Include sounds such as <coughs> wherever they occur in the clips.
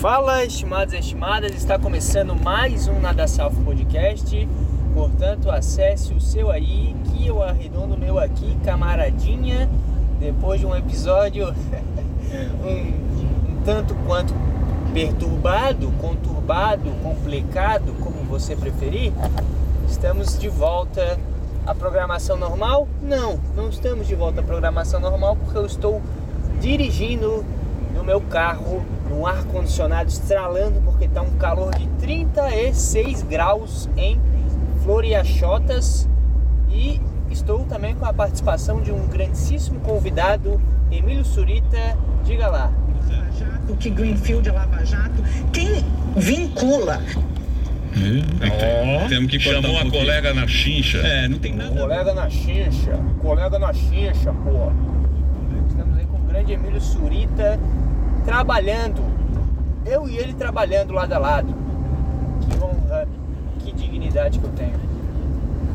Fala, estimados e estimadas, está começando mais um Nada Podcast. Portanto, acesse o seu aí, que eu arredondo o meu aqui, camaradinha. Depois de um episódio <laughs> um, um tanto quanto perturbado, conturbado, complicado, como você preferir, estamos de volta à programação normal? Não, não estamos de volta à programação normal porque eu estou dirigindo no meu carro, no ar condicionado estralando porque está um calor de 36 graus em Floriachotas e estou também com a participação de um grandíssimo convidado, Emílio Surita. Diga lá. O que Greenfield é Lava Jato, quem vincula é, oh, Temos que Chamou um a colega na chincha. É, não tem nada. Colega na chincha, colega na chincha, pô. Estamos aí com o grande Emílio Surita trabalhando. Eu e ele trabalhando lado a lado. Que honra, que dignidade que eu tenho.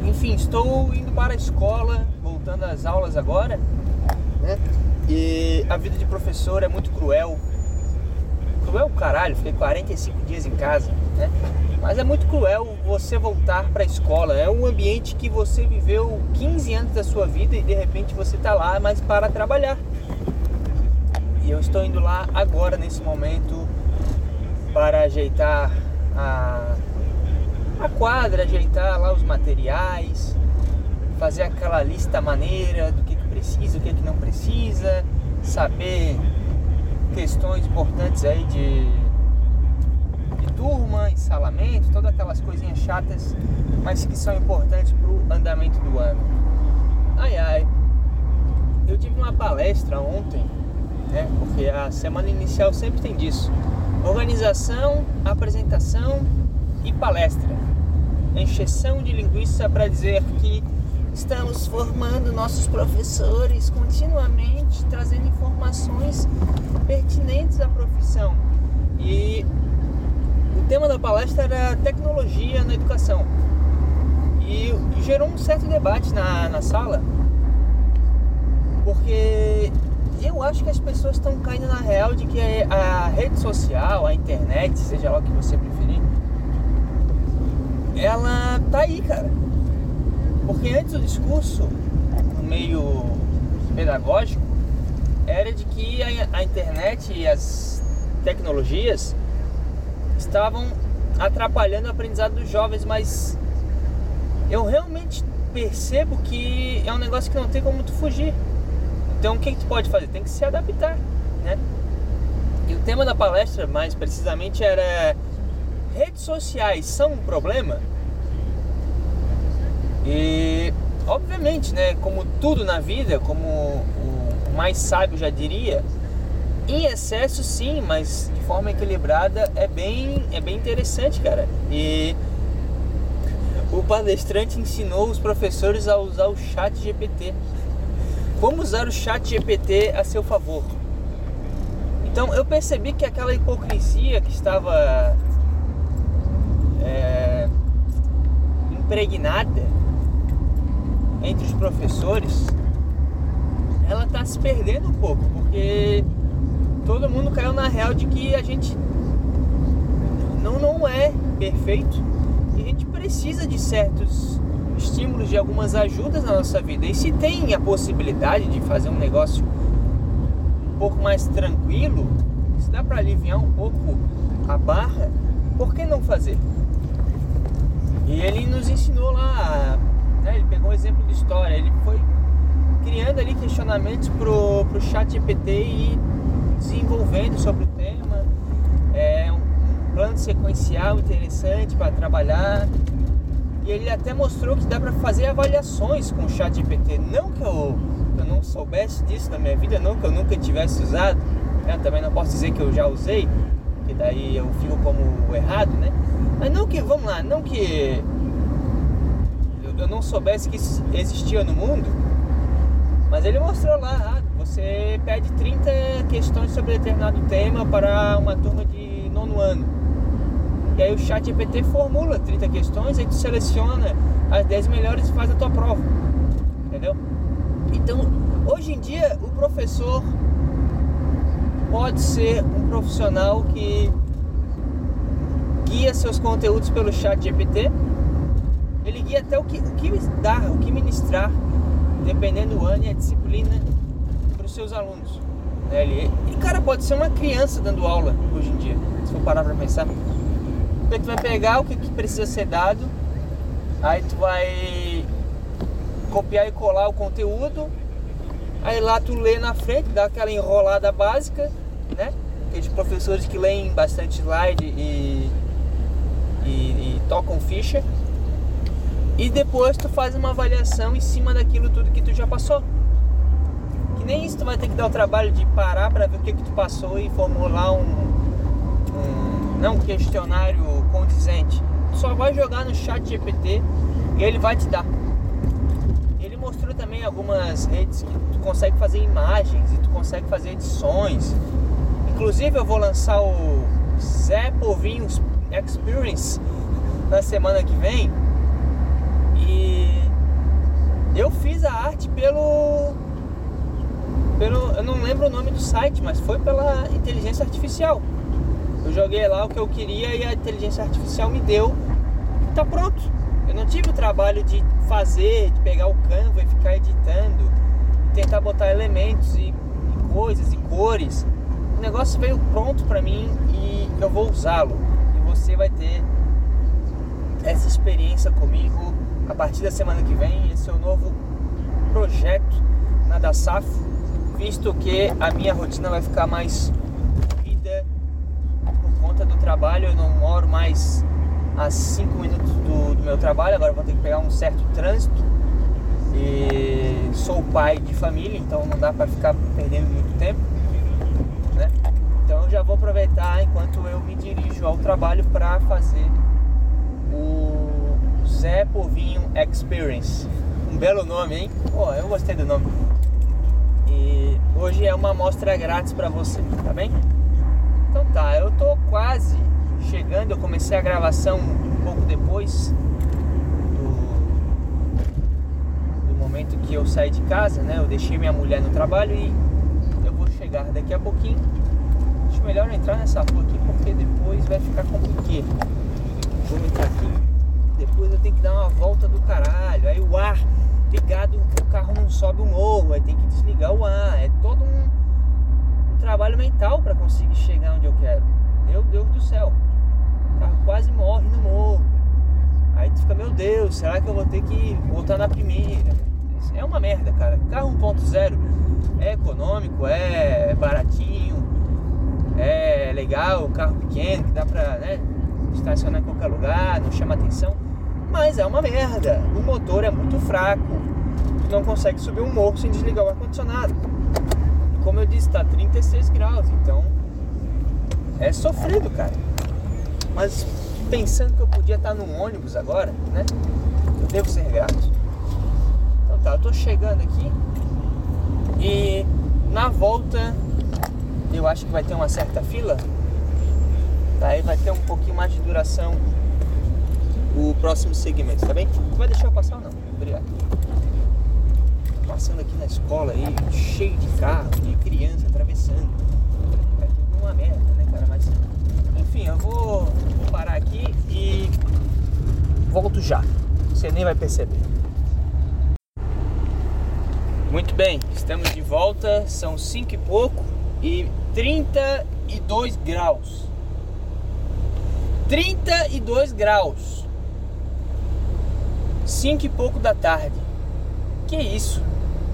Enfim, estou indo para a escola, voltando às aulas agora, né? E a vida de professor é muito cruel. Cruel caralho, fiquei 45 dias em casa, né? Mas é muito cruel você voltar para a escola. É um ambiente que você viveu 15 anos da sua vida e de repente você está lá, mas para trabalhar. Eu estou indo lá agora, nesse momento, para ajeitar a, a quadra, ajeitar lá os materiais, fazer aquela lista maneira do que, que precisa, o que, que não precisa, saber questões importantes aí de, de turma, ensalamento, todas aquelas coisinhas chatas, mas que são importantes para o andamento do ano. Ai ai, eu tive uma palestra ontem né? Porque a semana inicial sempre tem disso. Organização, apresentação e palestra. Encheção de linguiça para dizer que estamos formando nossos professores continuamente, trazendo informações pertinentes à profissão. E o tema da palestra era tecnologia na educação. E, gerou um certo debate na, na sala, porque eu acho que as pessoas estão caindo na real de que a rede social, a internet, seja lá o que você preferir, ela tá aí, cara. Porque antes o discurso, no meio pedagógico, era de que a, a internet e as tecnologias estavam atrapalhando o aprendizado dos jovens, mas eu realmente percebo que é um negócio que não tem como tu fugir. Então o que, que tu pode fazer? Tem que se adaptar, né? E o tema da palestra, mais precisamente, era redes sociais são um problema? E obviamente, né, como tudo na vida, como o mais sábio já diria, em excesso sim, mas de forma equilibrada é bem, é bem interessante, cara. E o palestrante ensinou os professores a usar o chat GPT como usar o chat GPT a seu favor. Então eu percebi que aquela hipocrisia que estava é, impregnada entre os professores, ela está se perdendo um pouco, porque todo mundo caiu na real de que a gente não, não é perfeito e a gente precisa de certos estímulos, de algumas ajudas na nossa vida. E se tem a possibilidade de fazer um negócio um pouco mais tranquilo, se dá para aliviar um pouco a barra, por que não fazer? E ele nos ensinou lá, né, ele pegou um exemplo de história, ele foi criando ali questionamentos pro, pro chat GPT e desenvolvendo sobre o tema. É um plano sequencial interessante para trabalhar e ele até mostrou que dá para fazer avaliações com o chat GPT. Não que eu, eu não soubesse disso na minha vida, não que eu nunca tivesse usado. Né? Também não posso dizer que eu já usei, que daí eu fico como errado, né? Mas não que, vamos lá, não que eu, eu não soubesse que isso existia no mundo, mas ele mostrou lá, ah, você pede 30 questões sobre determinado tema para uma turma de nono ano. E aí o chat GPT formula 30 questões, aí tu seleciona as 10 melhores e faz a tua prova. Entendeu? Então, hoje em dia, o professor pode ser um profissional que guia seus conteúdos pelo chat GPT. Ele guia até o que, o que dar, o que ministrar, dependendo do ano e a disciplina, para os seus alunos. Né? Ele, e cara, pode ser uma criança dando aula hoje em dia, se for parar para pensar. Então tu vai pegar o que, que precisa ser dado, aí tu vai copiar e colar o conteúdo, aí lá tu lê na frente, dá aquela enrolada básica, né? Aqueles professores que leem bastante slide e, e, e tocam ficha. E depois tu faz uma avaliação em cima daquilo tudo que tu já passou. Que nem isso tu vai ter que dar o trabalho de parar para ver o que, que tu passou e formular um, um, não, questionário condizente. Só vai jogar no chat GPT e ele vai te dar. Ele mostrou também algumas redes que tu consegue fazer imagens e tu consegue fazer edições. Inclusive eu vou lançar o Zé Povinho Experience na semana que vem. E eu fiz a arte pelo pelo eu não lembro o nome do site, mas foi pela inteligência artificial. Eu joguei lá o que eu queria e a inteligência artificial me deu. Tá pronto. Eu não tive o trabalho de fazer, de pegar o Canva e ficar editando, tentar botar elementos e, e coisas e cores. O negócio veio pronto para mim e eu vou usá-lo. E você vai ter essa experiência comigo a partir da semana que vem. Esse é o novo projeto na da SAF, visto que a minha rotina vai ficar mais corrida por conta do trabalho. Eu não moro mais a 5 minutos do, do, meu trabalho, agora vou ter que pegar um certo trânsito. E sou pai de família, então não dá para ficar perdendo muito tempo. Né? Então eu já vou aproveitar enquanto eu me dirijo ao trabalho para fazer o Zé Povinho Experience. Um belo nome, hein? Pô, eu gostei do nome. E hoje é uma amostra grátis para você, tá bem? Então tá, eu tô quase chegando, eu comecei a gravação um pouco depois do, do momento que eu saí de casa, né? Eu deixei minha mulher no trabalho e eu vou chegar daqui a pouquinho. Acho melhor entrar nessa rua aqui porque depois vai ficar complicado. Vou entrar aqui, depois eu tenho que dar uma volta do caralho. Aí o ar ligado, o carro não sobe o morro, aí tem que desligar o ar. É todo trabalho mental para conseguir chegar onde eu quero. Meu Deus do céu o carro quase morre no morro. Aí tu fica, meu Deus, será que eu vou ter que voltar na primeira? É uma merda, cara. Carro 1.0 é econômico, é baratinho, é legal, carro pequeno que dá pra né, estacionar em qualquer lugar, não chama atenção, mas é uma merda. O motor é muito fraco, tu não consegue subir um morro sem desligar o ar-condicionado. Como eu disse, tá 36 graus, então é sofrido, cara. Mas pensando que eu podia estar num ônibus agora, né? Eu devo ser grato. Então tá, eu tô chegando aqui e na volta eu acho que vai ter uma certa fila. Daí vai ter um pouquinho mais de duração o próximo segmento, tá bem? Vai deixar eu passar ou não? Obrigado. Passando aqui na escola aí, cheio de carro, de criança atravessando. É tudo uma merda, né, cara? Mas enfim, eu vou, vou parar aqui e volto já. Você nem vai perceber. Muito bem, estamos de volta, são 5 e pouco e 32 graus. 32 graus. 5 e pouco da tarde. Que isso?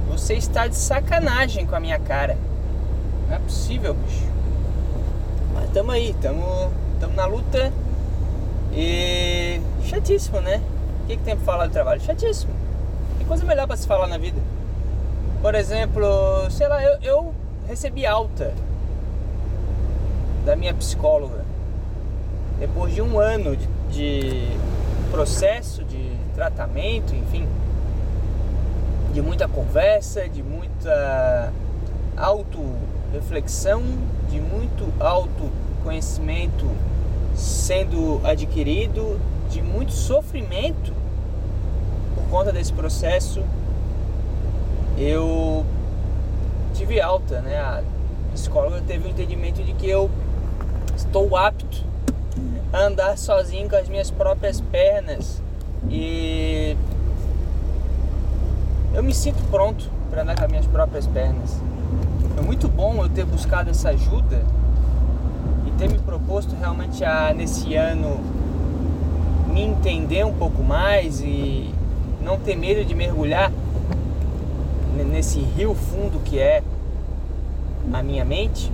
Você está de sacanagem com a minha cara. Não é possível, bicho. Mas tamo aí, tamo, tamo na luta. E chatíssimo, né? O que, que tem pra falar do trabalho? Chatíssimo. Tem coisa melhor para se falar na vida. Por exemplo, sei lá, eu, eu recebi alta da minha psicóloga depois de um ano de, de processo, de tratamento, enfim, de muita conversa, de muita auto-reflexão, de muito autoconhecimento sendo adquirido, de muito sofrimento por conta desse processo, eu tive alta, né? A psicóloga teve o entendimento de que eu estou apto a andar sozinho com as minhas próprias pernas e eu me sinto pronto para andar com as minhas próprias pernas. Foi muito bom eu ter buscado essa ajuda e ter me proposto realmente a nesse ano me entender um pouco mais e não ter medo de mergulhar nesse rio fundo que é a minha mente,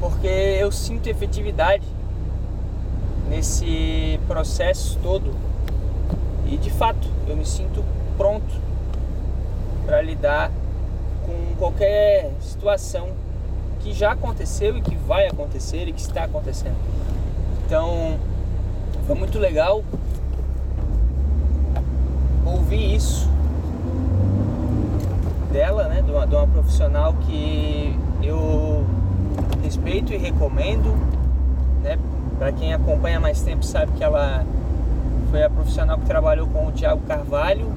porque eu sinto efetividade nesse processo todo e de fato eu me sinto pronto para lidar com qualquer situação que já aconteceu e que vai acontecer e que está acontecendo. Então foi muito legal ouvir isso dela, né, de uma, de uma profissional que eu respeito e recomendo, né, para quem acompanha mais tempo sabe que ela foi a profissional que trabalhou com o Tiago Carvalho,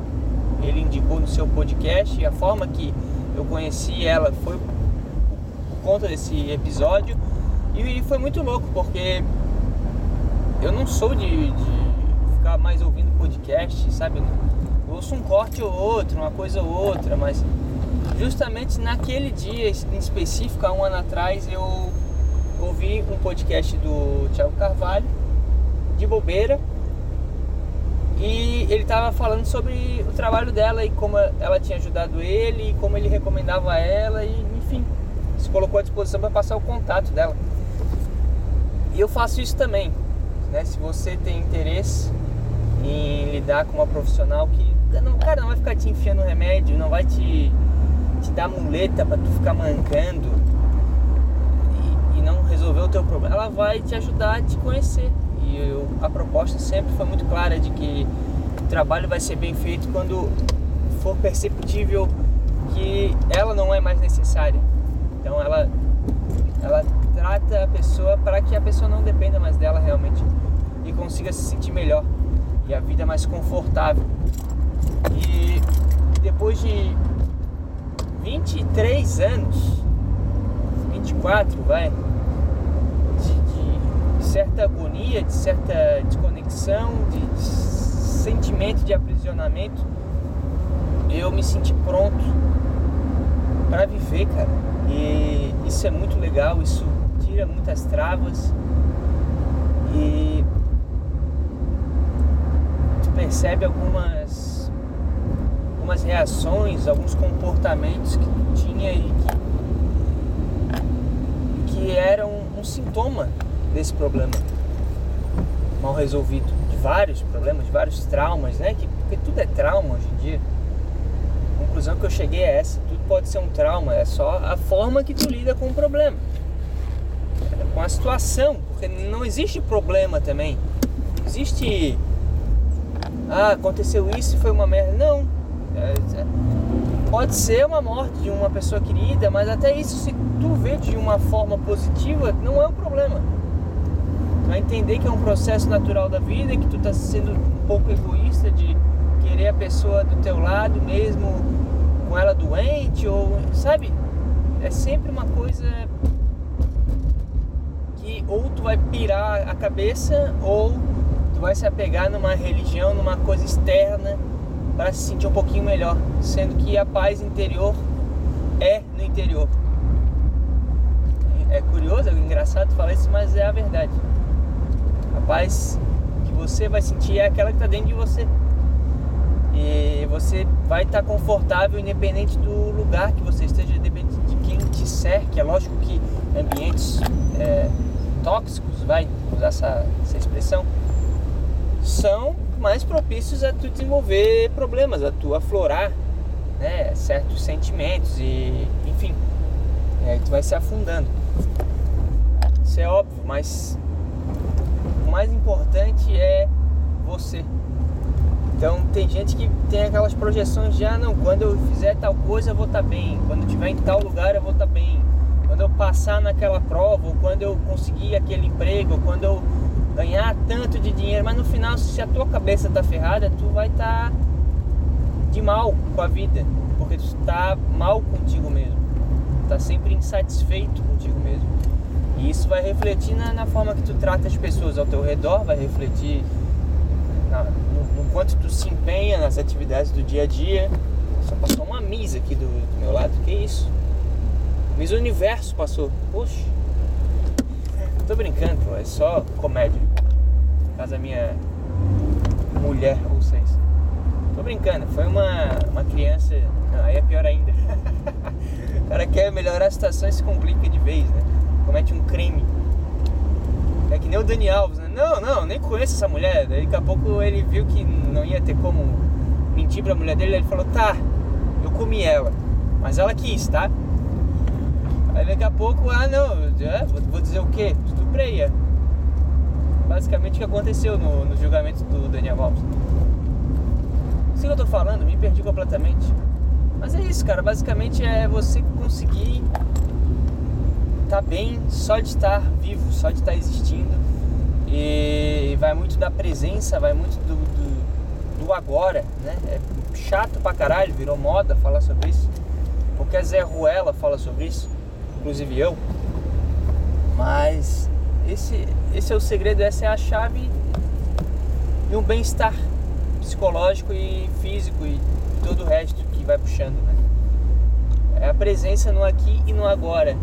ele indicou no seu podcast. E a forma que eu conheci ela foi por conta desse episódio. E foi muito louco porque eu não sou de, de ficar mais ouvindo podcast, sabe? Eu ouço um corte ou outro, uma coisa ou outra, mas justamente naquele dia em específico, há um ano atrás, eu ouvi um podcast do Thiago Carvalho, de bobeira, e ele estava falando sobre o trabalho dela e como ela tinha ajudado ele, e como ele recomendava ela, e enfim, se colocou à disposição para passar o contato dela. E eu faço isso também. Né? Se você tem interesse em lidar com uma profissional que não, cara, não vai ficar te enfiando remédio, não vai te te dar muleta para tu ficar mancando e, e, não resolver o teu problema, ela vai te ajudar a te conhecer. E eu, a proposta sempre foi muito clara de que o trabalho vai ser bem feito quando for perceptível que ela não é mais necessária. Então ela, ela trata a pessoa para que a pessoa não dependa mais dela realmente e consiga se sentir melhor e a vida mais confortável. E depois de 23 anos, 24, vai, certa agonia, de certa desconexão, de, de sentimento de aprisionamento, eu me senti pronto para viver, cara. E isso é muito legal, isso tira muitas travas e tu percebe algumas algumas reações, alguns comportamentos que tinha e que, que eram um sintoma desse problema mal resolvido, de vários problemas, de vários traumas, né? Que, porque tudo é trauma hoje em dia. A conclusão que eu cheguei é essa, tudo pode ser um trauma, é só a forma que tu lida com o problema. Com a situação, porque não existe problema também. Não existe ah, aconteceu isso e foi uma merda. Não, é, é, pode ser uma morte de uma pessoa querida, mas até isso, se tu vê de uma forma positiva, não é um problema. Vai entender que é um processo natural da vida, que tu tá sendo um pouco egoísta de querer a pessoa do teu lado mesmo com ela doente ou sabe? É sempre uma coisa que ou tu vai pirar a cabeça ou tu vai se apegar numa religião, numa coisa externa para se sentir um pouquinho melhor, sendo que a paz interior é no interior. É curioso, é engraçado falar isso, mas é a verdade. Paz que você vai sentir é aquela que está dentro de você. E você vai estar tá confortável independente do lugar que você esteja, independente de quem te cerque. É lógico que ambientes é, tóxicos, vai usar essa, essa expressão, são mais propícios a tu desenvolver problemas, a tu aflorar né, certos sentimentos e enfim, aí tu vai se afundando. Isso é óbvio, mas mais importante é você. Então tem gente que tem aquelas projeções de ah não, quando eu fizer tal coisa eu vou estar tá bem, quando eu estiver em tal lugar eu vou estar tá bem, quando eu passar naquela prova, ou quando eu conseguir aquele emprego, ou quando eu ganhar tanto de dinheiro, mas no final, se a tua cabeça tá ferrada, tu vai estar tá de mal com a vida, porque tu tá mal contigo mesmo, tá sempre insatisfeito contigo mesmo. E isso vai refletir na, na forma que tu trata as pessoas ao teu redor, vai refletir na, no, no quanto tu se empenha nas atividades do dia a dia. Só passou uma Miss aqui do, do meu lado, que isso? Miss Universo passou. Poxa. Tô brincando, é só comédia. Caso a minha mulher ou seis. Tô brincando, foi uma, uma criança. Não, aí é pior ainda. <laughs> o cara quer melhorar a situação e se complica de vez, né? Comete um crime. É que nem o Dani Alves, né? Não, não, nem conheço essa mulher. Daí daqui a pouco ele viu que não ia ter como mentir pra mulher dele, ele falou, tá, eu comi ela. Mas ela quis, tá? Aí daqui a pouco, ah não, é, vou dizer o quê? Estuprei. É. Basicamente o que aconteceu no, no julgamento do Daniel Alves. Isso que eu tô falando, me perdi completamente. Mas é isso, cara. Basicamente é você conseguir tá bem só de estar vivo, só de estar existindo. E vai muito da presença, vai muito do, do, do agora, né? É chato pra caralho, virou moda falar sobre isso. A Zé Ruela fala sobre isso inclusive eu. Mas esse, esse é o segredo, essa é a chave de um bem-estar psicológico e físico e todo o resto que vai puxando. Né? É a presença no aqui e no agora.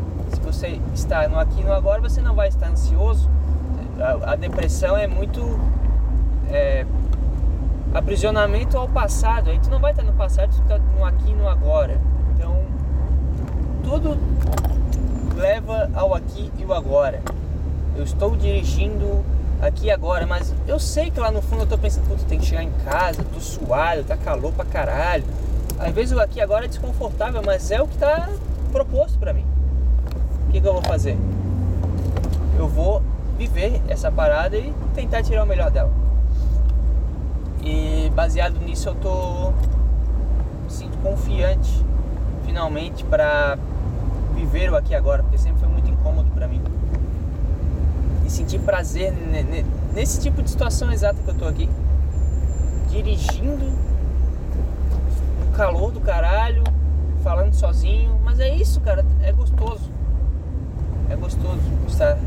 Você está no aqui e no agora, você não vai estar ansioso. A, a depressão é muito é, aprisionamento ao passado. Aí tu não vai estar no passado, tu está no aqui e no agora. Então, tudo leva ao aqui e o agora. Eu estou dirigindo aqui agora, mas eu sei que lá no fundo eu estou pensando, puta, tem que chegar em casa, tô suado, tá calor pra caralho. Às vezes o aqui agora é desconfortável, mas é o que está proposto para mim. Que, que eu vou fazer? Eu vou viver essa parada e tentar tirar o melhor dela. E baseado nisso eu tô me sinto confiante finalmente para viver o aqui agora, porque sempre foi muito incômodo para mim. E sentir prazer nesse tipo de situação exata que eu tô aqui. Dirigindo no calor do caralho, falando sozinho, mas é isso, cara, é gostoso. É gostoso estar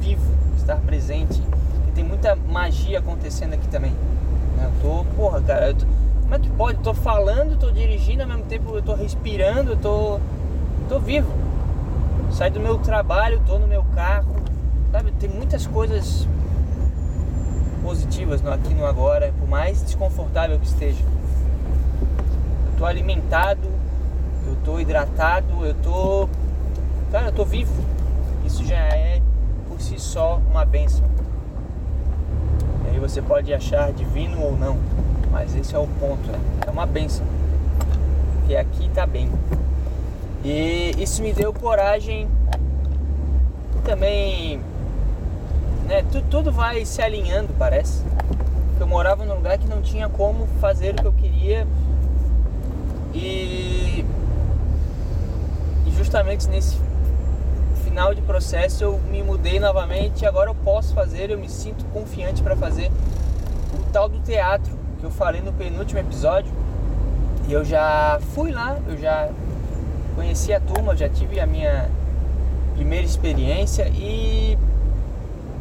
vivo, estar presente. E tem muita magia acontecendo aqui também. Né? Eu tô, porra, cara, eu tô, como é que pode? Eu tô falando, tô dirigindo ao mesmo tempo, eu tô respirando, eu tô tô vivo. Saio do meu trabalho, tô no meu carro. Sabe, tem muitas coisas positivas no aqui no agora, por mais desconfortável que esteja. Eu tô alimentado, eu tô hidratado, eu tô. Cara, eu tô vivo. Isso já é por si só uma benção. E aí você pode achar divino ou não, mas esse é o ponto, né? é uma benção. E aqui tá bem. E isso me deu coragem também. Né, tu, tudo vai se alinhando, parece. Eu morava num lugar que não tinha como fazer o que eu queria. E, e justamente nesse final de processo eu me mudei novamente. Agora eu posso fazer, eu me sinto confiante para fazer o tal do teatro que eu falei no penúltimo episódio. E eu já fui lá, eu já conheci a turma, já tive a minha primeira experiência e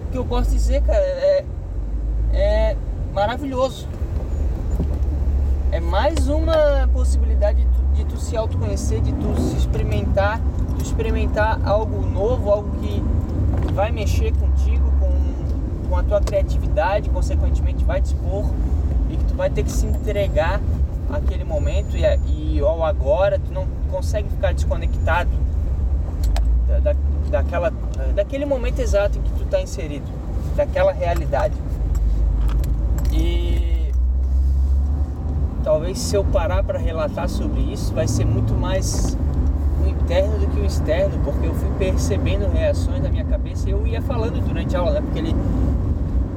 o que eu posso dizer, cara, é, é maravilhoso. É mais uma possibilidade de tu, se autoconhecer, de tu se experimentar, tu experimentar algo novo, algo que vai mexer contigo, com, com a tua criatividade, consequentemente vai te expor e que tu vai ter que se entregar aquele momento e, e ao agora, tu não consegue ficar desconectado da, da, daquela, daquele momento exato em que tu está inserido, daquela realidade. E talvez se eu parar para relatar sobre isso, vai ser muito mais o interno do que o externo, porque eu fui percebendo reações na minha cabeça e eu ia falando durante a aula, né? Porque ele,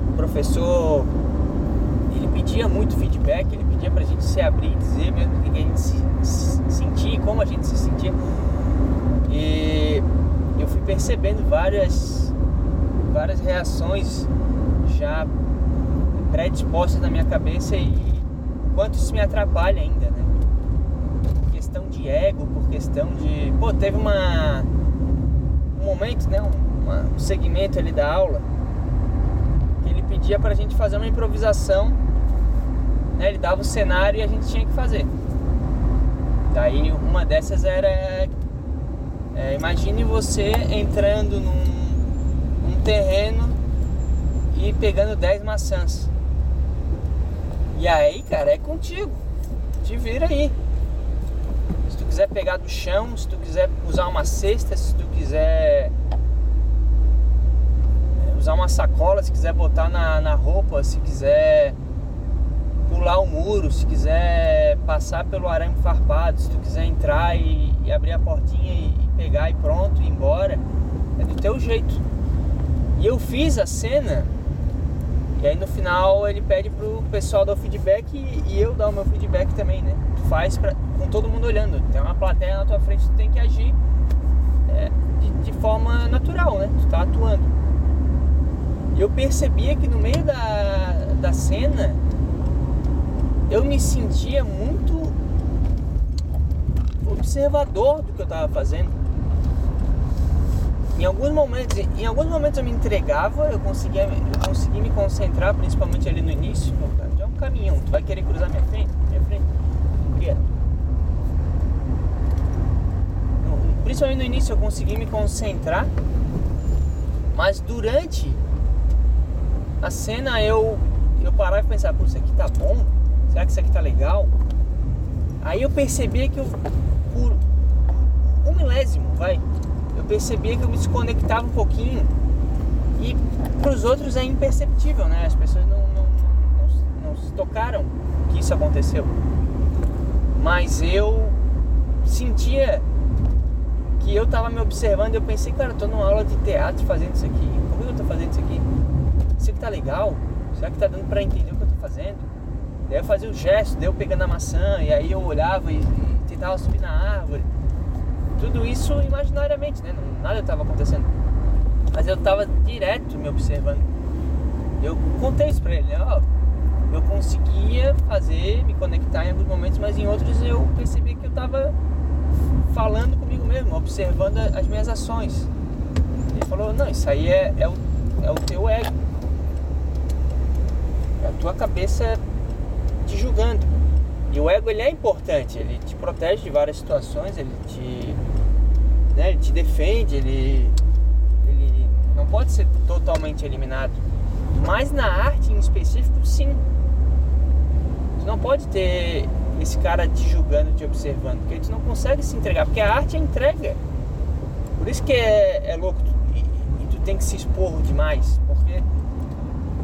o professor, ele pedia muito feedback, ele pedia pra gente se abrir e dizer mesmo o que a gente se, se sentia, como a gente se sentia. E eu fui percebendo várias, várias reações já predispostas na minha cabeça e quanto isso me atrapalha ainda, né? Por questão de ego, por questão de. Pô, teve uma. Um momento, né, um, segmento ali da aula, que ele pedia pra gente fazer uma improvisação, né, ele dava o cenário e a gente tinha que fazer. Daí uma dessas era é, imagine você entrando num, num terreno e pegando 10 maçãs. E aí, cara, é contigo. Te vira aí. Se tu quiser pegar do chão, se tu quiser usar uma cesta, se tu quiser é, usar uma sacola, se quiser botar na, na roupa, se quiser pular o muro, se quiser passar pelo arame farpado, se tu quiser entrar e, e abrir a portinha e, e pegar e pronto, ir embora, é do teu jeito. E eu fiz a cena e aí no final ele pede pro pessoal dar o feedback e, e eu dar o meu feedback também, né? Tu faz pra, com todo mundo olhando. Tem uma plateia na tua frente, tu tem que agir é, de, de forma natural, né? Tu tá atuando. E eu percebia que no meio da, da cena eu me sentia muito observador do que eu tava fazendo. Em alguns momentos, em alguns momentos eu me entregava, eu conseguia, eu consegui me concentrar, principalmente ali no início. Cara, já é um caminhão, tu vai querer cruzar minha frente, minha frente. No- Principalmente no início eu consegui me concentrar, mas durante a cena eu eu parava e pensava, pô, isso aqui tá bom? Será que isso aqui tá legal? Aí eu percebia que eu, por um milésimo, vai, eu percebia que eu me desconectava um pouquinho e para os outros é imperceptível, né? As pessoas não, não, não, não, se tocaram que isso aconteceu. Mas eu sentia que eu tava me observando e eu pensei, cara, eu tô numa aula de teatro fazendo isso aqui. Por que eu tô fazendo isso aqui? Isso aqui tá legal? Será que tá dando pra entender o que eu tô fazendo? Daí eu fazia o gesto, daí eu pegando a maçã, e aí eu olhava e, e tentava subir na árvore. Tudo isso imaginariamente, né? Nada estava acontecendo. Mas eu estava direto me observando. Eu contei isso pra ele, né? Ó, eu conseguia fazer, me conectar em alguns momentos, mas em outros eu percebi que eu estava falando comigo mesmo, observando as minhas ações. Ele falou, não, isso aí é, é, o, é o teu ego. É a tua cabeça te julgando. E o ego ele é importante, ele te protege de várias situações, ele te, né, ele te defende, ele, ele não pode ser totalmente eliminado. Mas na arte em específico, sim. Tu não pode ter esse cara te julgando, te observando, porque tu não consegue se entregar, porque a arte é entrega. Por isso que é, é louco tu- e, e tu tem que se expor demais, porque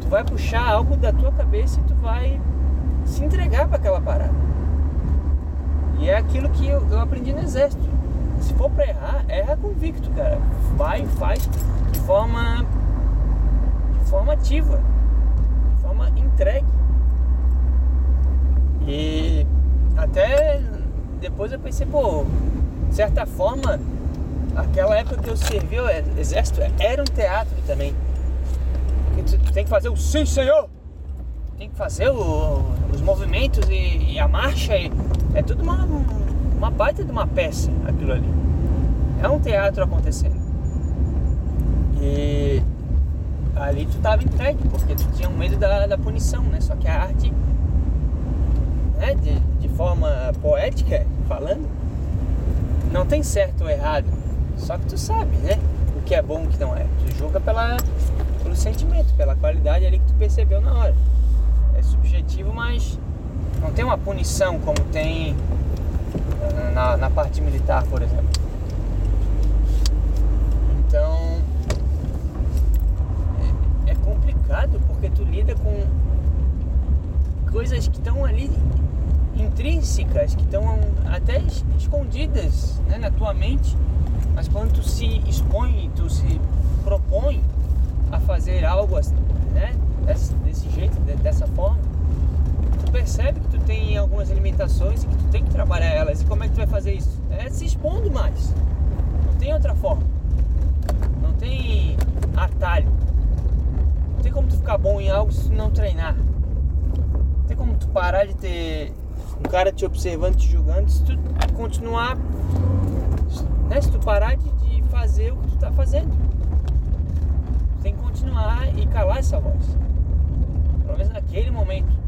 tu vai puxar algo da tua cabeça e tu vai se entregar para aquela parada. E é aquilo que eu, eu aprendi no exército. Se for pra errar, erra convicto, cara. Vai, faz de forma, de forma ativa, de forma entregue. E até depois eu pensei, pô, de certa forma, aquela época que eu servi o exército era um teatro também. Tu tem que fazer o sim, senhor! tem que fazer o- os movimentos e, e a marcha. e- é tudo uma, uma baita de uma peça aquilo ali. É um teatro acontecendo. E ali tu tava entregue, porque tu tinha um medo da, da punição, né? Só que a arte, né, de, de forma poética falando, não tem certo ou errado. Só que tu sabe, né? O que é bom e o que não é. Tu julga pela, pelo sentimento, pela qualidade ali que tu percebeu na hora é subjetivo, mas não tem uma punição como tem na, na parte militar, por exemplo. Então é, é complicado porque tu lida com coisas que estão ali intrínsecas, que estão até es- escondidas né, na tua mente, mas quando tu se expõe, tu se propõe a fazer algo assim, né, desse, desse jeito, de- dessa forma, percebe que tu tem algumas limitações e que tu tem que trabalhar elas. E como é que tu vai fazer isso? É se expondo mais. Não tem outra forma. Não tem atalho. Não tem como tu ficar bom em algo se não treinar. Não tem como tu parar de ter um cara te observando, te julgando, se tu continuar. Né? Se tu parar de, de fazer o que tu tá fazendo. Tu tem que continuar e calar essa voz. Pelo menos naquele momento.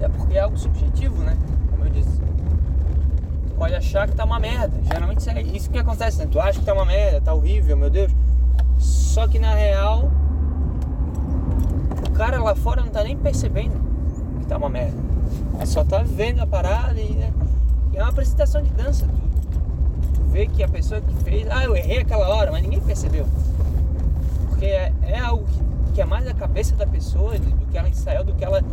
Até porque é algo subjetivo, né? Como eu disse. Tu pode achar que tá uma merda. Geralmente é isso que acontece, né? Tu acha que tá uma merda, tá horrível, meu Deus. Só que na real, o cara lá fora não tá nem percebendo que tá uma merda. Ele só tá vendo a parada e, né? e é uma apresentação de dança. Tu, tu vê que a pessoa que fez, ah, eu errei aquela hora, mas ninguém percebeu. Porque é, é algo que, que é mais da cabeça da pessoa do, do que ela ensaiou, do que ela.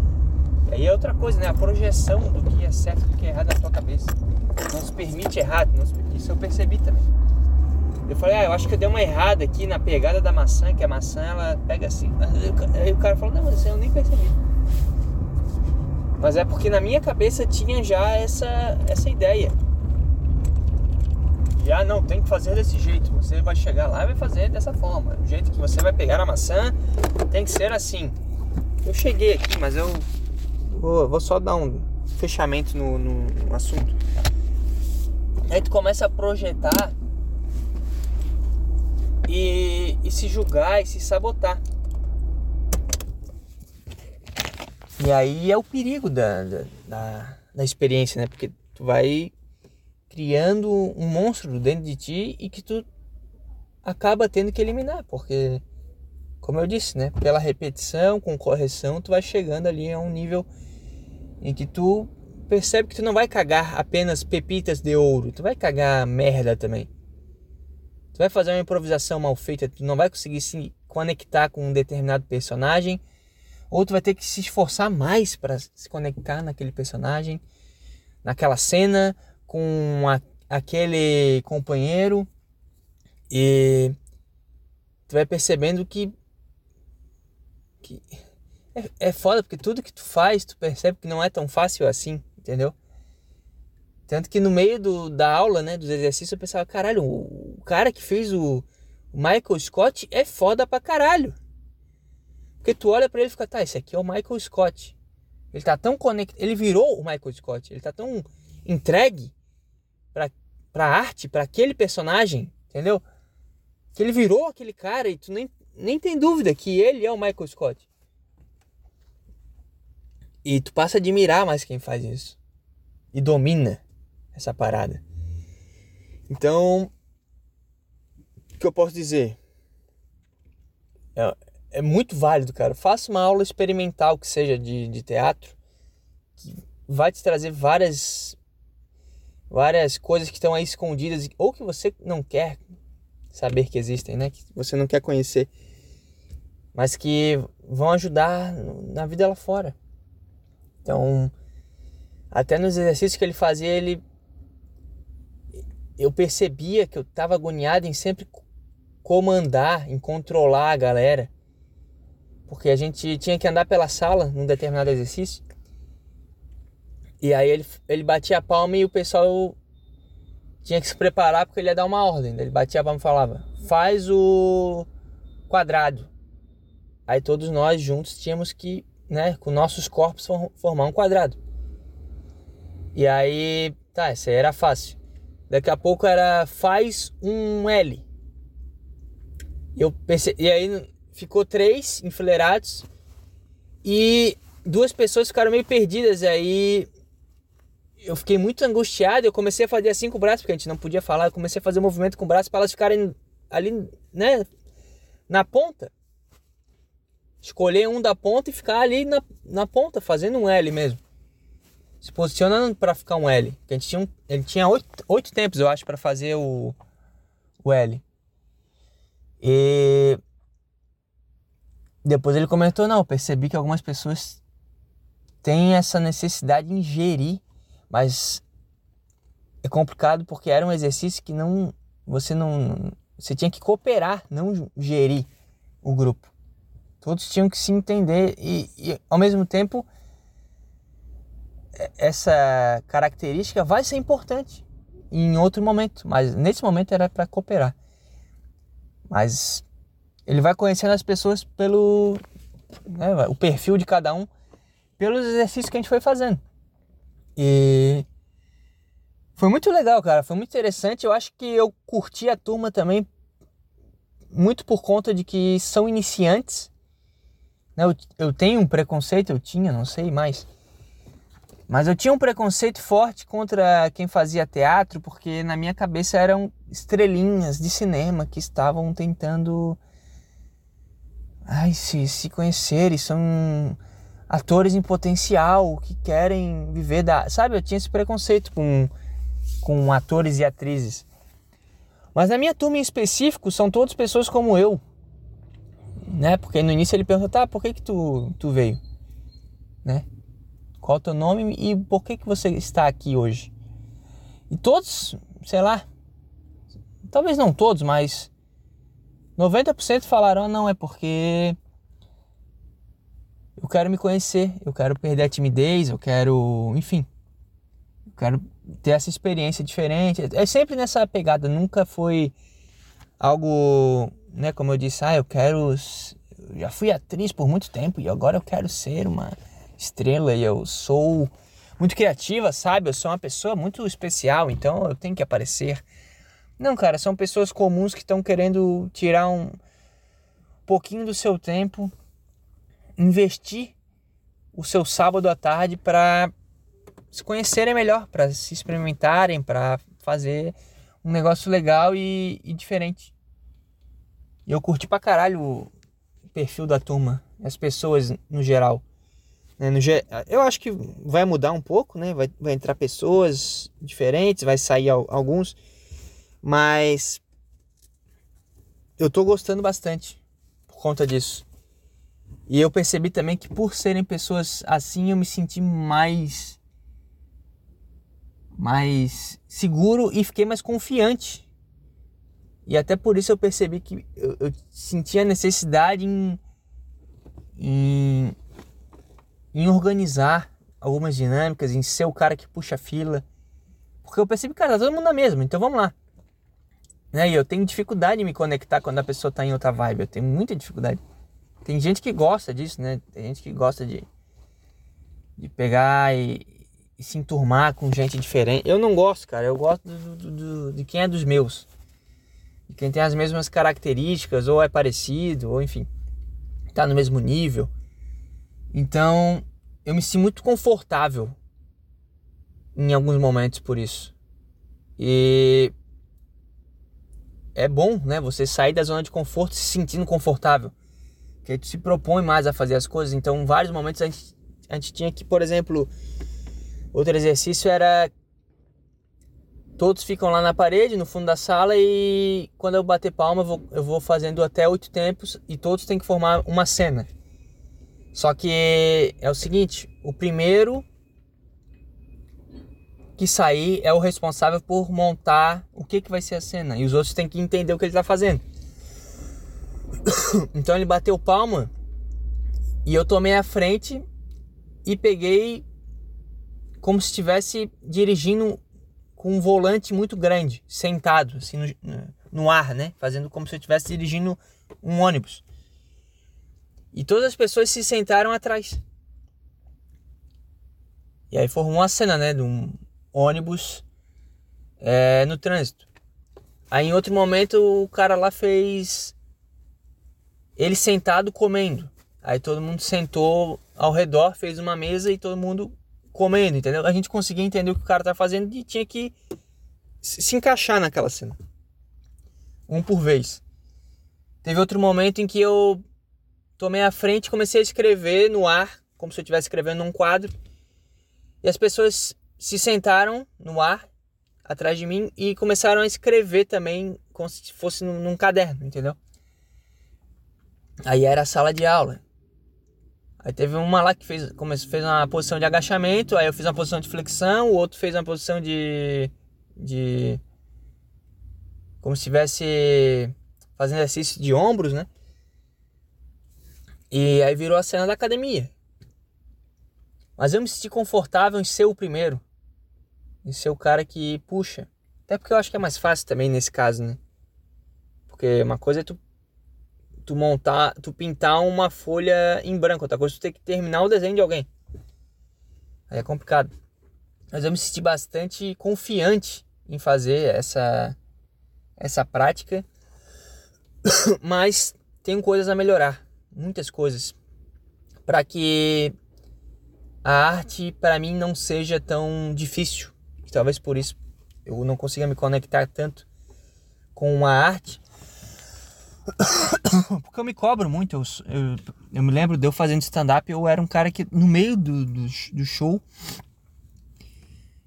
Aí é outra coisa, né? A projeção do que é certo e do que é errado na tua cabeça. Não se permite errado, não se... isso eu percebi também. Eu falei, ah, eu acho que eu dei uma errada aqui na pegada da maçã, que a maçã ela pega assim. Aí o cara falou, não, mas eu nem percebi. Mas é porque na minha cabeça tinha já essa, essa ideia. Já não tem que fazer desse jeito. Você vai chegar lá e vai fazer dessa forma. O jeito que você vai pegar a maçã tem que ser assim. Eu cheguei aqui, mas eu vou, vou só dar um fechamento no, no, no assunto. Aí tu começa a projetar e, e se julgar e se sabotar. E aí é o perigo da, da, da, experiência, né? Porque tu vai criando um monstro dentro de ti e que tu acaba tendo que eliminar, porque como eu disse, né, pela repetição, com correção, tu vai chegando ali a um nível em que tu percebe que tu não vai cagar apenas pepitas de ouro, tu vai cagar merda também. Tu vai fazer uma improvisação mal feita, tu não vai conseguir se conectar com um determinado personagem, ou tu vai ter que se esforçar mais para se conectar naquele personagem, naquela cena, com a, aquele companheiro, e tu vai percebendo que, que é, é foda, porque tudo que tu faz, tu percebe que não é tão fácil assim, entendeu? Tanto que no meio do, da aula, né, dos exercícios, eu pensava, caralho, o, cara que fez o, o Michael Scott é foda pra caralho. Porque tu olha para ele e fica, tá, esse aqui é o Michael Scott. Ele tá tão conectado, ele virou o Michael Scott, ele tá tão entregue pra, pra arte, para aquele personagem, entendeu? Que ele virou aquele cara e tu nem, nem tem dúvida que ele é o Michael Scott. E tu passa a admirar mais quem faz isso. E domina essa parada. Então, o que eu posso dizer? É, é muito válido, cara. Faça uma aula experimental que seja de, de teatro, que vai te trazer várias várias coisas que estão aí escondidas ou que você não quer saber que existem, né? Que você não quer conhecer, mas que vão ajudar na vida lá fora. Então, até nos exercícios que ele fazia, ele eu percebia que eu estava agoniado em sempre comandar, em controlar a galera porque a gente tinha que andar pela sala num determinado exercício. E aí ele, ele batia a palma e o pessoal tinha que se preparar porque ele ia dar uma ordem. Ele batia a palma e falava: faz o quadrado. Aí todos nós juntos tínhamos que, né, com nossos corpos formar um quadrado. E aí, tá, essa aí era fácil. Daqui a pouco era faz um L. Eu pensei, e aí ficou três enfileirados e duas pessoas ficaram meio perdidas. Aí eu fiquei muito angustiado. Eu comecei a fazer assim com o braço, porque a gente não podia falar. Eu comecei a fazer movimento com o braço para elas ficarem ali, né, na ponta. Escolher um da ponta e ficar ali na, na ponta, fazendo um L mesmo. Se posicionando para ficar um L. a gente tinha, um, ele tinha oito, oito tempos, eu acho, para fazer o, o L. E depois ele comentou: não, percebi que algumas pessoas têm essa necessidade de ingerir, mas é complicado porque era um exercício que não você não você tinha que cooperar, não gerir o grupo. Todos tinham que se entender e, e ao mesmo tempo essa característica vai ser importante em outro momento, mas nesse momento era para cooperar. Mas ele vai conhecendo as pessoas pelo né, o perfil de cada um pelos exercícios que a gente foi fazendo. E Foi muito legal, cara. Foi muito interessante. Eu acho que eu curti a turma também muito por conta de que são iniciantes. Né? Eu, eu tenho um preconceito, eu tinha, não sei mais. Mas eu tinha um preconceito forte contra quem fazia teatro, porque na minha cabeça eram estrelinhas de cinema que estavam tentando ai, se, se conhecerem, são atores em potencial que querem viver da. Sabe, eu tinha esse preconceito com, com atores e atrizes. Mas na minha turma em específico são todas pessoas como eu. Né? Porque no início ele perguntou, tá, por que, que tu, tu veio? Né? Qual o teu nome e por que, que você está aqui hoje? E todos, sei lá, talvez não todos, mas 90% falaram, ah, não, é porque eu quero me conhecer, eu quero perder a timidez, eu quero, enfim, eu quero ter essa experiência diferente. É sempre nessa pegada, nunca foi algo, né, como eu disse, ah, eu quero, eu já fui atriz por muito tempo e agora eu quero ser uma estrela e eu sou muito criativa, sabe? Eu sou uma pessoa muito especial, então eu tenho que aparecer. Não, cara, são pessoas comuns que estão querendo tirar um pouquinho do seu tempo, investir o seu sábado à tarde para se conhecerem melhor, para se experimentarem, para fazer um negócio legal e, e diferente. E eu curti pra caralho o perfil da turma, as pessoas no geral. Né? No, eu acho que vai mudar um pouco, né? Vai, vai entrar pessoas diferentes, vai sair alguns mas eu tô gostando bastante por conta disso. E eu percebi também que por serem pessoas assim eu me senti mais mais seguro e fiquei mais confiante. E até por isso eu percebi que eu, eu sentia necessidade em, em, em organizar algumas dinâmicas, em ser o cara que puxa a fila. Porque eu percebi, cara, tá todo mundo na mesma, então vamos lá. Né? E eu tenho dificuldade em me conectar quando a pessoa está em outra vibe. Eu tenho muita dificuldade. Tem gente que gosta disso, né? Tem gente que gosta de, de pegar e, e se enturmar com gente diferente. Eu não gosto, cara. Eu gosto do, do, do, de quem é dos meus. De quem tem as mesmas características, ou é parecido, ou enfim, tá no mesmo nível. Então, eu me sinto muito confortável em alguns momentos por isso. E é bom, né? Você sair da zona de conforto se sentindo confortável. Que aí tu se propõe mais a fazer as coisas. Então, em vários momentos a gente, a gente tinha que, por exemplo, outro exercício era todos ficam lá na parede, no fundo da sala e quando eu bater palma eu vou, eu vou fazendo até oito tempos e todos têm que formar uma cena. Só que é o seguinte, o primeiro que sair é o responsável por montar o que, que vai ser a cena. E os outros têm que entender o que ele está fazendo. <coughs> então ele bateu palma e eu tomei a frente e peguei como se estivesse dirigindo com um volante muito grande, sentado assim no, no ar, né? Fazendo como se eu estivesse dirigindo um ônibus. E todas as pessoas se sentaram atrás. E aí formou uma cena, né? De um, ônibus é, no trânsito. Aí em outro momento o cara lá fez ele sentado comendo. Aí todo mundo sentou ao redor, fez uma mesa e todo mundo comendo, entendeu? A gente conseguia entender o que o cara tá fazendo e tinha que se encaixar naquela cena. Um por vez. Teve outro momento em que eu tomei a frente e comecei a escrever no ar, como se eu estivesse escrevendo num quadro. E as pessoas se sentaram no ar atrás de mim e começaram a escrever também como se fosse num, num caderno, entendeu? Aí era a sala de aula. Aí teve uma lá que fez, fez uma posição de agachamento, aí eu fiz uma posição de flexão, o outro fez uma posição de. de. como se estivesse fazendo exercício de ombros, né? E aí virou a cena da academia. Mas eu me senti confortável em ser o primeiro em ser o cara que puxa. Até porque eu acho que é mais fácil também nesse caso, né? Porque uma coisa é tu, tu montar, tu pintar uma folha em branco, outra coisa tu ter que terminar o desenho de alguém. Aí é complicado. Mas eu me senti bastante confiante em fazer essa essa prática. <coughs> Mas tenho coisas a melhorar, muitas coisas, para que a arte para mim não seja tão difícil. E talvez por isso eu não consiga me conectar tanto com a arte. <coughs> Porque eu me cobro muito. Eu, eu, eu me lembro de eu fazendo stand-up, eu era um cara que no meio do, do, do, show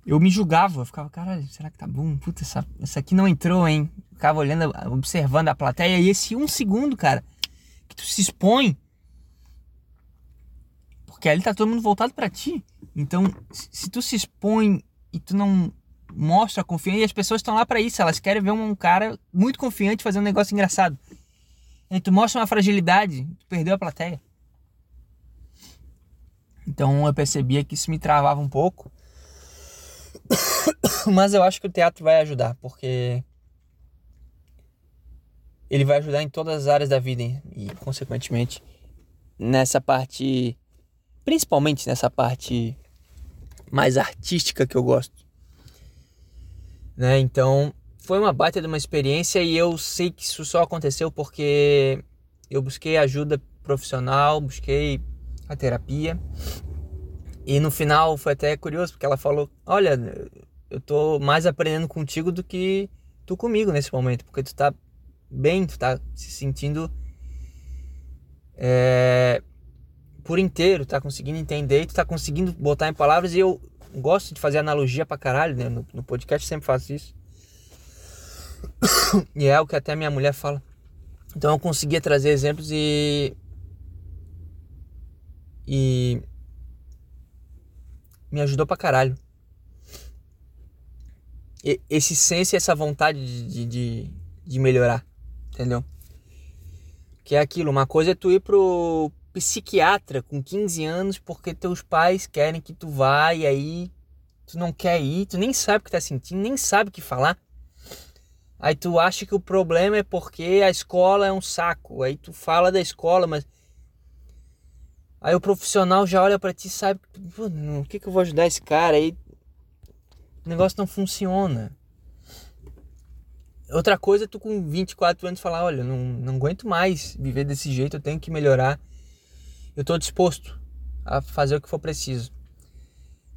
eu me julgava. Eu ficava, caralho, será que tá bom? Puta, essa, essa aqui não entrou, hein? Ficava olhando, observando a plateia. E esse um segundo, cara, que tu se expõe. Porque ali tá todo mundo voltado para ti. Então, se tu se expõe e tu não mostra confiança, e as pessoas estão lá para isso, elas querem ver um cara muito confiante fazer um negócio engraçado. E tu mostra uma fragilidade, tu perdeu a plateia. Então eu percebia que isso me travava um pouco. <coughs> Mas eu acho que o teatro vai ajudar, porque ele vai ajudar em todas as áreas da vida e, consequentemente, nessa parte, principalmente nessa parte mais artística que eu gosto. Né? Então, foi uma baita de uma experiência e eu sei que isso só aconteceu porque eu busquei ajuda profissional, busquei a terapia. E no final foi até curioso, porque ela falou: Olha, eu tô mais aprendendo contigo do que tu comigo nesse momento, porque tu tá bem, tu tá se sentindo é, por inteiro, tá conseguindo entender, tu tá conseguindo botar em palavras. E eu gosto de fazer analogia pra caralho, né? No, no podcast sempre faço isso <coughs> e é o que até minha mulher fala. Então eu conseguia trazer exemplos e. E. Me ajudou pra caralho. E, esse senso e essa vontade de, de, de melhorar. Entendeu? Que é aquilo, uma coisa é tu ir pro psiquiatra com 15 anos porque teus pais querem que tu vá e aí tu não quer ir, tu nem sabe o que tá sentindo, nem sabe o que falar. Aí tu acha que o problema é porque a escola é um saco. Aí tu fala da escola, mas aí o profissional já olha para ti e sabe, o que que eu vou ajudar esse cara aí? O negócio não funciona. Outra coisa é tu com 24 anos falar, olha, não, não aguento mais viver desse jeito, eu tenho que melhorar. Eu estou disposto a fazer o que for preciso.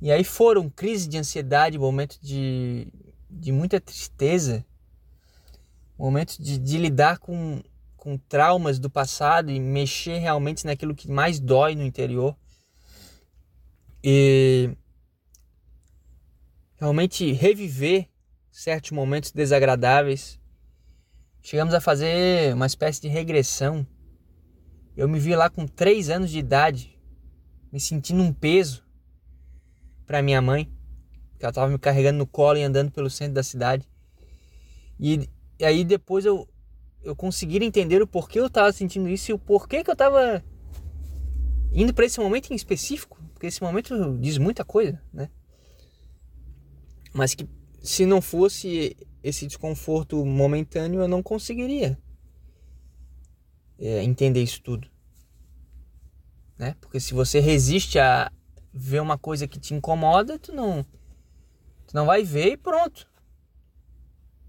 E aí foram crises de ansiedade, momentos de, de muita tristeza, momento de, de lidar com, com traumas do passado e mexer realmente naquilo que mais dói no interior. E realmente reviver certos momentos desagradáveis. Chegamos a fazer uma espécie de regressão. Eu me vi lá com três anos de idade, me sentindo um peso para minha mãe, que ela estava me carregando no colo e andando pelo centro da cidade. E e aí depois eu, eu conseguir entender o porquê eu estava sentindo isso e o porquê que eu estava indo para esse momento em específico, porque esse momento diz muita coisa, né? Mas que se não fosse esse desconforto momentâneo, eu não conseguiria é, entender isso tudo, né? Porque se você resiste a ver uma coisa que te incomoda, tu não, tu não vai ver e pronto.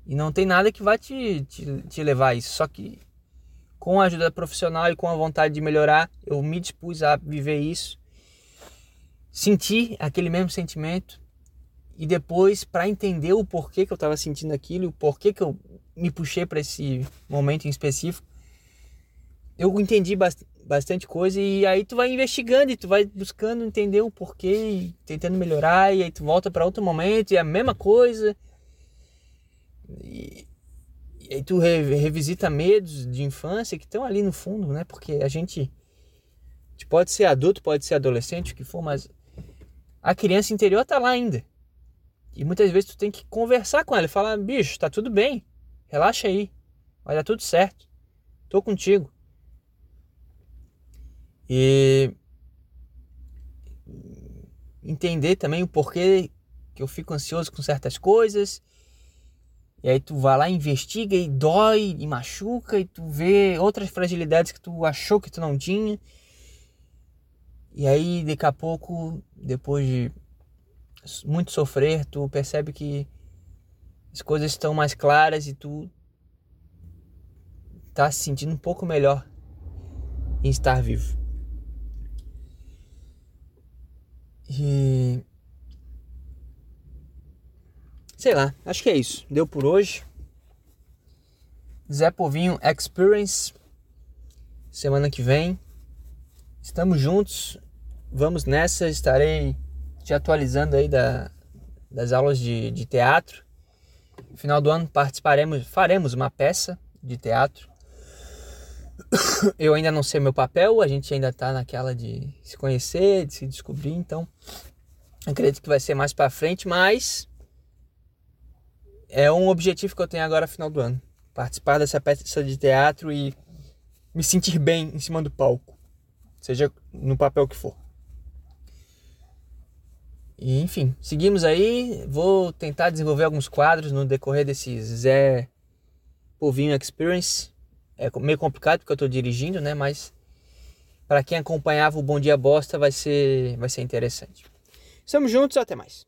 E não tem nada que vai te, te, te levar a isso. Só que com a ajuda profissional e com a vontade de melhorar, eu me dispus a viver isso. Sentir aquele mesmo sentimento. E depois, para entender o porquê que eu estava sentindo aquilo, o porquê que eu me puxei para esse momento em específico, eu entendi bastante coisa e aí tu vai investigando e tu vai buscando entender o porquê, tentando melhorar e aí tu volta para outro momento e é a mesma coisa e, e tu revisita medos de infância que estão ali no fundo, né? Porque a gente, a gente pode ser adulto, pode ser adolescente, o que for, mas a criança interior tá lá ainda. E muitas vezes tu tem que conversar com ela e falar: bicho, tá tudo bem, relaxa aí, vai dar tudo certo, tô contigo. E entender também o porquê que eu fico ansioso com certas coisas e aí tu vai lá, investiga e dói e machuca e tu vê outras fragilidades que tu achou que tu não tinha. E aí daqui a pouco, depois de muito sofrer, tu percebe que as coisas estão mais claras e tu tá se sentindo um pouco melhor em estar vivo. E sei lá, acho que é isso. Deu por hoje. Zé Povinho Experience semana que vem. Estamos juntos. Vamos nessa, estarei te atualizando aí da, das aulas de, de teatro. No final do ano participaremos, faremos uma peça de teatro. Eu ainda não sei meu papel, a gente ainda está naquela de se conhecer, de se descobrir, então acredito que vai ser mais para frente, mas é um objetivo que eu tenho agora final do ano, participar dessa peça de teatro e me sentir bem em cima do palco, seja no papel que for. E, enfim, seguimos aí. Vou tentar desenvolver alguns quadros no decorrer desse Zé Povinho Experience. É meio complicado porque eu estou dirigindo, né? Mas para quem acompanhava o Bom Dia Bosta vai ser, vai ser interessante. Estamos juntos, até mais.